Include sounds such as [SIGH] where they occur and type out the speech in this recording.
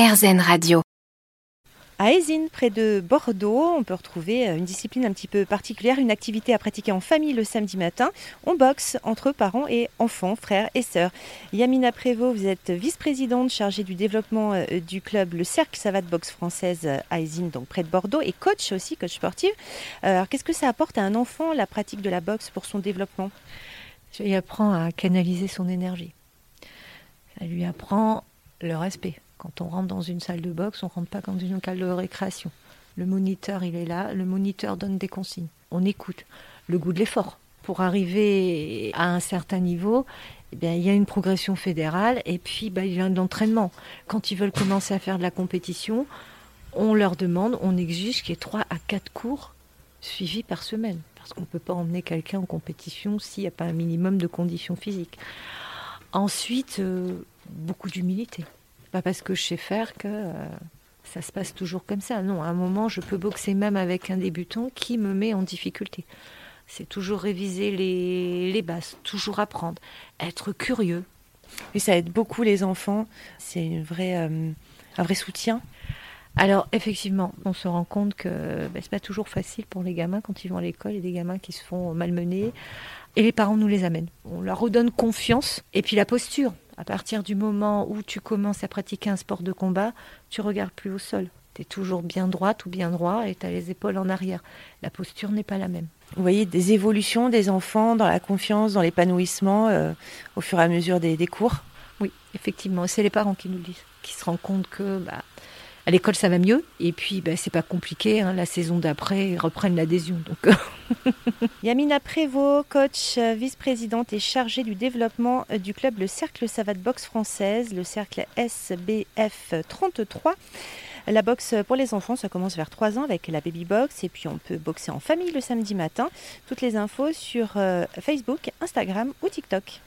RZN Radio. À Aisine, près de Bordeaux, on peut retrouver une discipline un petit peu particulière, une activité à pratiquer en famille le samedi matin. On boxe entre parents et enfants, frères et sœurs. Yamina Prévost, vous êtes vice-présidente chargée du développement euh, du club Le Cercle Savate Boxe Française à Aisine, donc près de Bordeaux, et coach aussi, coach sportif. Euh, alors, qu'est-ce que ça apporte à un enfant, la pratique de la boxe pour son développement? Il apprend à canaliser son énergie. Ça lui apprend le respect. Quand on rentre dans une salle de boxe, on ne rentre pas dans une salle de récréation. Le moniteur, il est là, le moniteur donne des consignes. On écoute. Le goût de l'effort. Pour arriver à un certain niveau, eh il y a une progression fédérale et puis bah, il y a un entraînement. Quand ils veulent commencer à faire de la compétition, on leur demande, on exige qu'il y ait 3 à 4 cours suivis par semaine. Parce qu'on ne peut pas emmener quelqu'un en compétition s'il n'y a pas un minimum de conditions physiques. Ensuite, euh, beaucoup d'humilité. Pas parce que je sais faire que euh, ça se passe toujours comme ça. Non, à un moment, je peux boxer même avec un débutant qui me met en difficulté. C'est toujours réviser les, les bases, toujours apprendre, être curieux. Et ça aide beaucoup les enfants. C'est une vraie, euh, un vrai soutien. Alors effectivement, on se rend compte que ben, c'est pas toujours facile pour les gamins quand ils vont à l'école. Il y a des gamins qui se font malmener et les parents nous les amènent. On leur redonne confiance et puis la posture. À partir du moment où tu commences à pratiquer un sport de combat, tu regardes plus au sol. Tu es toujours bien droite ou bien droit et tu as les épaules en arrière. La posture n'est pas la même. Vous voyez des évolutions des enfants dans la confiance, dans l'épanouissement euh, au fur et à mesure des, des cours? Oui, effectivement. C'est les parents qui nous le disent, qui se rendent compte que bah, l'école ça va mieux et puis bah, c'est pas compliqué. Hein, la saison d'après ils reprennent l'adhésion. Donc [LAUGHS] Yamina Prévost, coach, euh, vice-présidente et chargée du développement euh, du club Le Cercle Savate Boxe Française, le cercle SBF 33. La boxe pour les enfants, ça commence vers 3 ans avec la baby box et puis on peut boxer en famille le samedi matin. Toutes les infos sur euh, Facebook, Instagram ou TikTok.